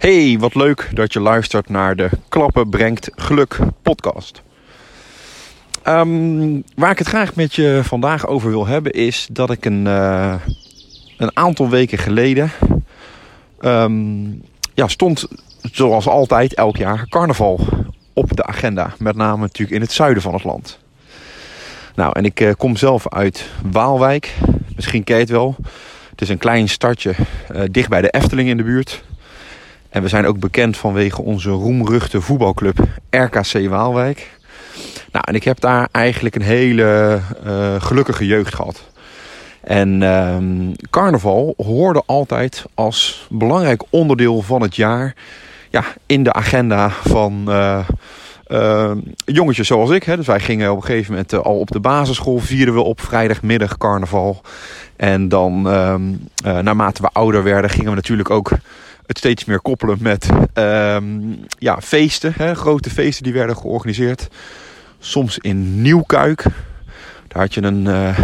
Hey, wat leuk dat je luistert naar de Klappen brengt geluk podcast. Ehm, waar ik het graag met je vandaag over wil hebben is dat ik een, uh, een aantal weken geleden ehm, ja, stond zoals altijd elk jaar carnaval op de agenda. Met name natuurlijk in het zuiden van het land. Nou, en ik uh, kom zelf uit Waalwijk. Misschien ken je het wel. Het is een klein stadje uh, dicht bij de Efteling in de buurt. En we zijn ook bekend vanwege onze roemruchte voetbalclub RKC Waalwijk. Nou, en ik heb daar eigenlijk een hele uh, gelukkige jeugd gehad. En uh, carnaval hoorde altijd als belangrijk onderdeel van het jaar ja, in de agenda van uh, jongetjes zoals ik. Hè. Dus wij gingen op een gegeven moment al op de basisschool vierden we op vrijdagmiddag carnaval. En dan ehm, naarmate we ouder werden gingen we natuurlijk ook het steeds meer koppelen met um, ja, feesten. Hè, grote feesten die werden georganiseerd. Soms in Nieuwkuik. Daar had je een, uh,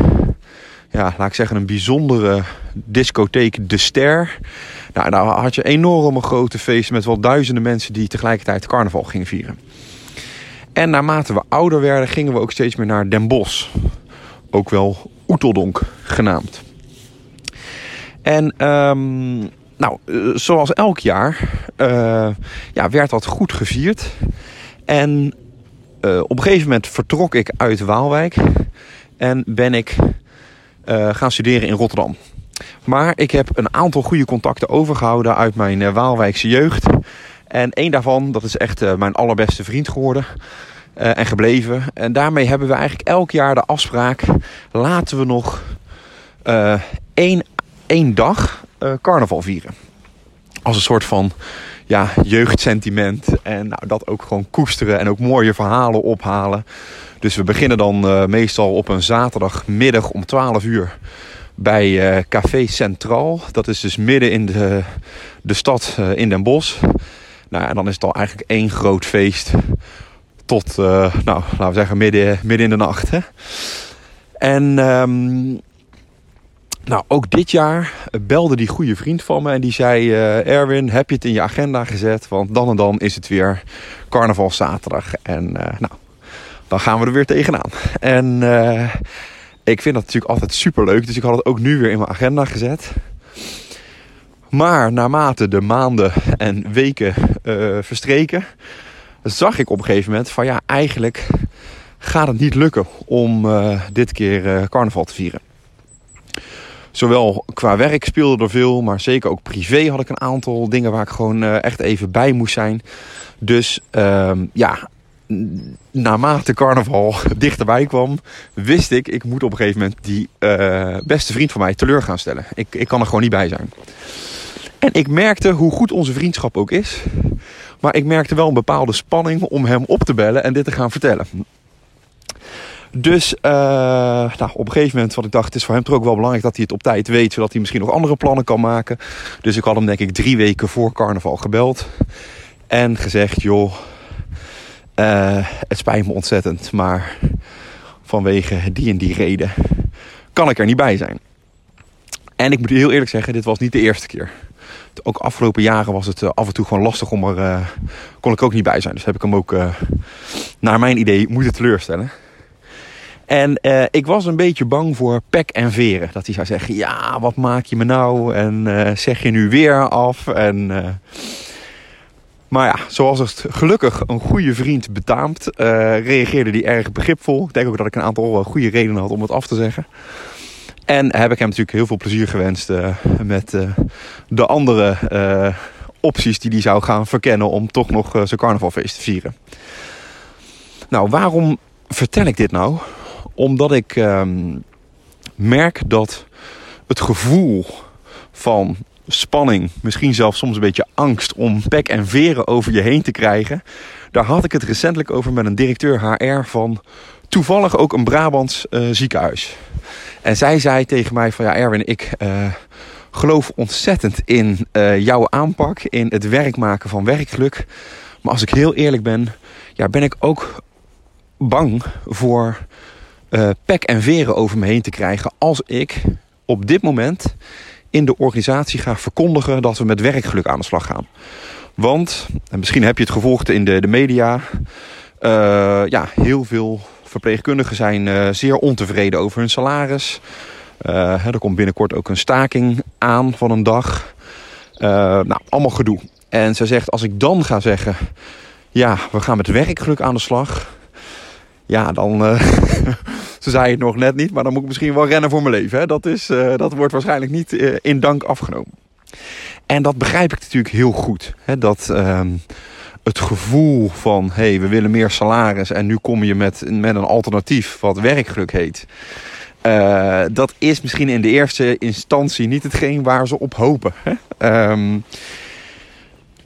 ja, laat ik zeggen, een bijzondere discotheek De Ster. Nou, daar had je enorme grote feesten met wel duizenden mensen die tegelijkertijd carnaval gingen vieren. En naarmate we ouder werden, gingen we ook steeds meer naar Den Bosch. Ook wel Oeteldonk genaamd. En um, nou, zoals elk jaar uh, ja, werd dat goed gevierd. En uh, op een gegeven moment vertrok ik uit Waalwijk en ben ik gaan studeren in Rotterdam. Maar ik heb een aantal goede contacten overgehouden uit mijn Waalwijkse jeugd. En één daarvan, dat is echt mijn allerbeste vriend geworden. en gebleven. En daarmee hebben we eigenlijk elk jaar de afspraak. Laten we nog één, één dag uh, carnaval vieren. Als een soort van ja, jeugdsentiment. En nou, dat ook gewoon koesteren en ook mooie verhalen ophalen. Dus we beginnen dan uh, meestal op een zaterdagmiddag om 12 uur bij uh, Café Centraal. Dat is dus midden in de, de stad in Den Bosch. Nou, en dan is het al eigenlijk één groot feest. Tot, nou, laten we zeggen, midden, midden in de nacht. Hè? En um, nou, ook dit jaar belde die goede vriend van me en die zei... Uh, Erwin, heb je het in je agenda gezet? Want dan en dan is het weer carnaval zaterdag. En uh, nou, dan gaan we er weer tegenaan. En uh, ik vind dat natuurlijk altijd super leuk. Dus ik had het ook nu weer in mijn agenda gezet. Maar naarmate de maanden en weken verstreken... zag ik op een gegeven moment van ja, eigenlijk gaat het niet lukken om dit keer carnaval te vieren. Zowel qua werk speelde er veel, maar zeker ook privé had ik een aantal dingen waar ik gewoon uh, echt even bij moest zijn. Dus uh, ja, naarmate carnaval dichterbij kwam, wist ik, ik moet op een gegeven moment die uh, beste vriend van mij teleur gaan stellen. Ik, ik kan er gewoon niet bij zijn. En ik merkte hoe goed onze vriendschap ook is. Maar ik merkte wel een bepaalde spanning om hem op te bellen en dit te gaan vertellen. Dus uh, nou, op een gegeven moment, wat ik dacht, het is voor hem toch ook wel belangrijk dat hij het op tijd weet, zodat hij misschien nog andere plannen kan maken. Dus ik had hem denk ik drie weken voor carnaval gebeld en gezegd, joh, uh, het spijt me ontzettend, maar vanwege die en die reden kan ik er niet bij zijn. En ik moet heel eerlijk zeggen, dit was niet de eerste keer. Ook afgelopen jaren was het uh, af en toe gewoon lastig om er, kon ik ook niet bij zijn. Dus heb ik hem ook, naar mijn idee, moeten teleurstellen. En uh, ik was een beetje bang voor pek en veren. Dat hij zou zeggen, ja, wat maak je me nou? En uh, zeg je nu weer af? En, uh... Maar ja, zoals het gelukkig een goede vriend betaamt, reageerde hij erg begripvol. Ik denk ook dat ik een aantal goede redenen had om het af te zeggen. En heb ik hem natuurlijk heel veel plezier gewenst met de andere opties die hij zou gaan verkennen om toch nog zijn carnavalfeest te vieren. Nou, waarom vertel ik dit nou? Omdat ik um, merk dat het gevoel van spanning, misschien zelfs soms een beetje angst om pek en veren over je heen te krijgen. Daar had ik het recentelijk over met een directeur HR van toevallig ook een Brabants uh, ziekenhuis. En zij zei tegen mij van ja Erwin, ik uh, geloof ontzettend in uh, jouw aanpak, in het werk maken van werkgeluk. Maar als ik heel eerlijk ben, ja, ben ik ook bang voor uh, pek en veren over me heen te krijgen als ik op dit moment in de organisatie ga verkondigen dat we met werkgeluk aan de slag gaan. Want, en misschien heb je het gevolgd in de, de media, ja, heel veel verpleegkundigen zijn zeer ontevreden over hun salaris. er komt binnenkort ook een staking aan van een dag. nou, allemaal gedoe. En ze zegt, als ik dan ga zeggen... ja, we gaan met werkgeluk aan de slag... ja, dan... Uh, ze zei het nog net niet, maar dan moet ik misschien wel rennen voor mijn leven. Hè? Dat, is, uh, dat wordt waarschijnlijk niet uh, in dank afgenomen. En dat begrijp ik natuurlijk heel goed. Hè? Dat ehm, het gevoel van... hé, hey, we willen meer salaris... en nu kom je met, met een alternatief wat werkgeluk heet... Dat is misschien in de eerste instantie niet hetgeen waar ze op hopen. Hè? Um,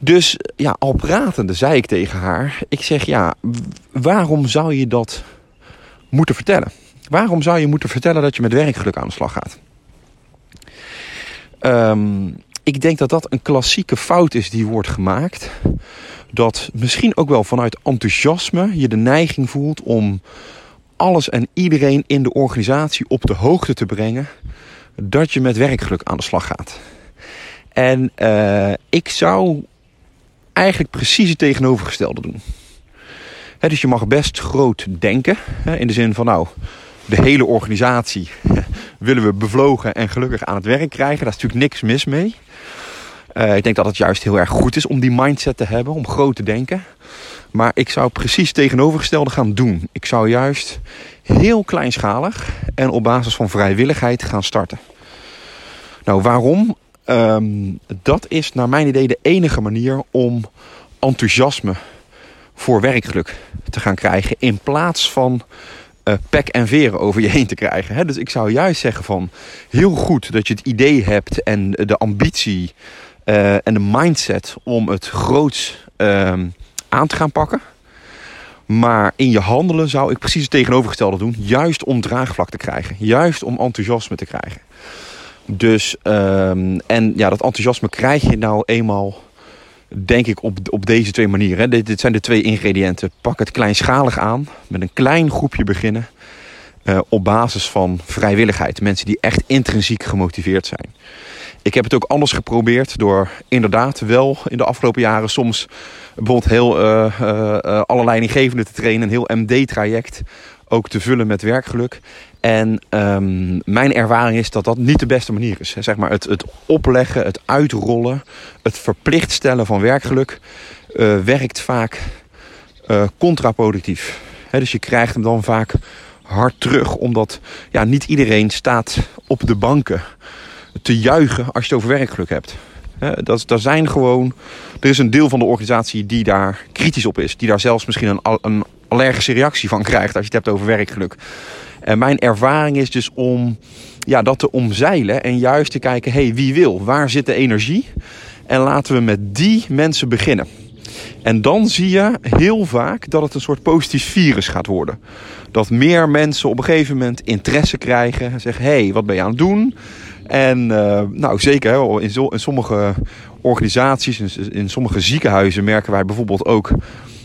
dus ja, al pratende zei ik tegen haar: Ik zeg ja, waarom zou je dat moeten vertellen? Waarom zou je moeten vertellen dat je met werkgeluk aan de slag gaat? Um, ik denk dat dat een klassieke fout is die wordt gemaakt. Dat misschien ook wel vanuit enthousiasme je de neiging voelt om alles en iedereen in de organisatie op de hoogte te brengen dat je met werkgeluk aan de slag gaat. En uh, ik zou eigenlijk precies het tegenovergestelde doen. dus je mag best groot denken. in de zin van nou, de hele organisatie willen we bevlogen en gelukkig aan het werk krijgen. Daar is natuurlijk niks mis mee. Uh, ik denk dat het juist heel erg goed is om die mindset te hebben, om groot te denken. Maar ik zou precies tegenovergestelde gaan doen. Ik zou juist heel kleinschalig en op basis van vrijwilligheid gaan starten. Nou, waarom? Um, dat is naar mijn idee de enige manier om enthousiasme voor werkgeluk te gaan krijgen. In plaats van uh, pek en veren over je heen te krijgen. Dus ik zou juist zeggen van heel goed dat je het idee hebt en de ambitie uh, en de mindset om het groots uh, aan te gaan pakken. Maar in je handelen zou ik precies het tegenovergestelde doen. Juist om draagvlak te krijgen. Juist om enthousiasme te krijgen. Dus, um, en ja, dat enthousiasme krijg je nou eenmaal, denk ik, op, op deze twee manieren. Dit, dit zijn de twee ingrediënten. Pak het kleinschalig aan, met een klein groepje beginnen. Uh, op basis van vrijwilligheid. Mensen die echt intrinsiek gemotiveerd zijn. Ik heb het ook anders geprobeerd door inderdaad wel in de afgelopen jaren soms bijvoorbeeld heel uh, uh, te trainen. Een heel MD-traject ook te vullen met werkgeluk. En um, mijn ervaring is dat dat niet de beste manier is. Zeg maar het, het opleggen, het uitrollen, het verplicht stellen van werkgeluk uh, werkt vaak uh, contraproductief. Dus je krijgt hem dan vaak hard terug, omdat ja, niet iedereen staat op de banken te juichen als je het over werkgeluk hebt. Dat, dat zijn gewoon, er is een deel van de organisatie die daar kritisch op is, die daar zelfs misschien een, een allergische reactie van krijgt als je het hebt over werkgeluk. En mijn ervaring is dus om ja, dat te omzeilen en juist te kijken, hey, wie wil? Waar zit de energie? En laten we met die mensen beginnen. En dan zie je heel vaak dat het een soort positief virus gaat worden. Dat meer mensen op een gegeven moment interesse krijgen. En zeggen, hé, hey, wat ben je aan het doen? En uh, nou, zeker hè, in, zo, in sommige organisaties, in, sommige ziekenhuizen merken wij bijvoorbeeld ook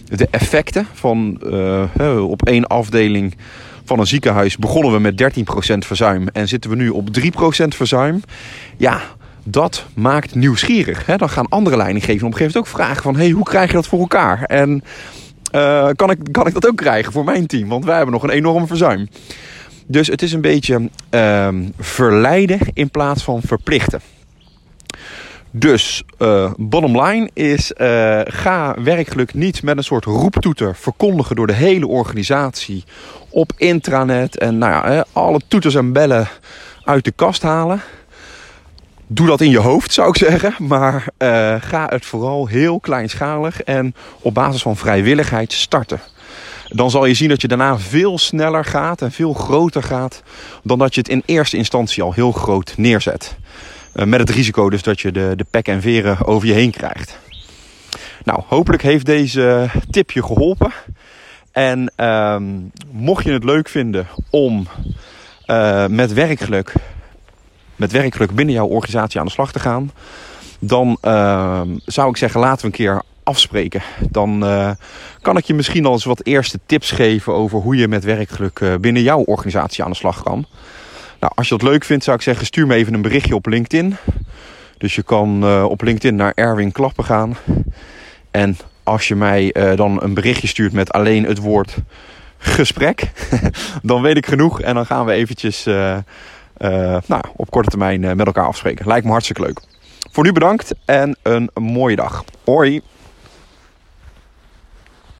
de effecten van uh, op één afdeling van een ziekenhuis begonnen we met 13% verzuim en zitten we nu op 3% verzuim. Ja, dat maakt nieuwsgierig. Hè? Dan gaan andere leidinggevenden op een gegeven moment ook vragen van... hey, hoe krijg je dat voor elkaar? En uh, kan, ik, kan ik dat ook krijgen voor mijn team? Want wij hebben nog een enorme verzuim. Dus het is een beetje uh, verleiden in plaats van verplichten. Dus uh, bottom line is: uh, ga werkgeluk niet met een soort roeptoeter verkondigen door de hele organisatie op intranet en nou ja, alle toeters en bellen uit de kast halen. Doe dat in je hoofd, zou ik zeggen. Maar uh, ga het vooral heel kleinschalig en op basis van vrijwilligheid starten. Dan zal je zien dat je daarna veel sneller gaat en veel groter gaat dan dat je het in eerste instantie al heel groot neerzet. Uh, met het risico dus dat je de, de pek en veren over je heen krijgt. Nou, hopelijk heeft deze tip je geholpen. En um, mocht je het leuk vinden om uh, met werkgeluk, met werkgeluk binnen jouw organisatie aan de slag te gaan, dan uh, zou ik zeggen laten we een keer afspreken. Dan uh, kan ik je misschien al eens wat eerste tips geven over hoe je met werkgeluk uh, binnen jouw organisatie aan de slag kan. Nou, als je dat leuk vindt, zou ik zeggen, stuur me even een berichtje op LinkedIn. Dus je kan uh, op LinkedIn naar Erwin Klappen gaan. En als je mij dan een berichtje stuurt met alleen het woord gesprek, dan weet ik genoeg. En dan gaan we eventjes nou, op korte termijn met elkaar afspreken. Lijkt me hartstikke leuk. Voor nu bedankt en een mooie dag. Hoi!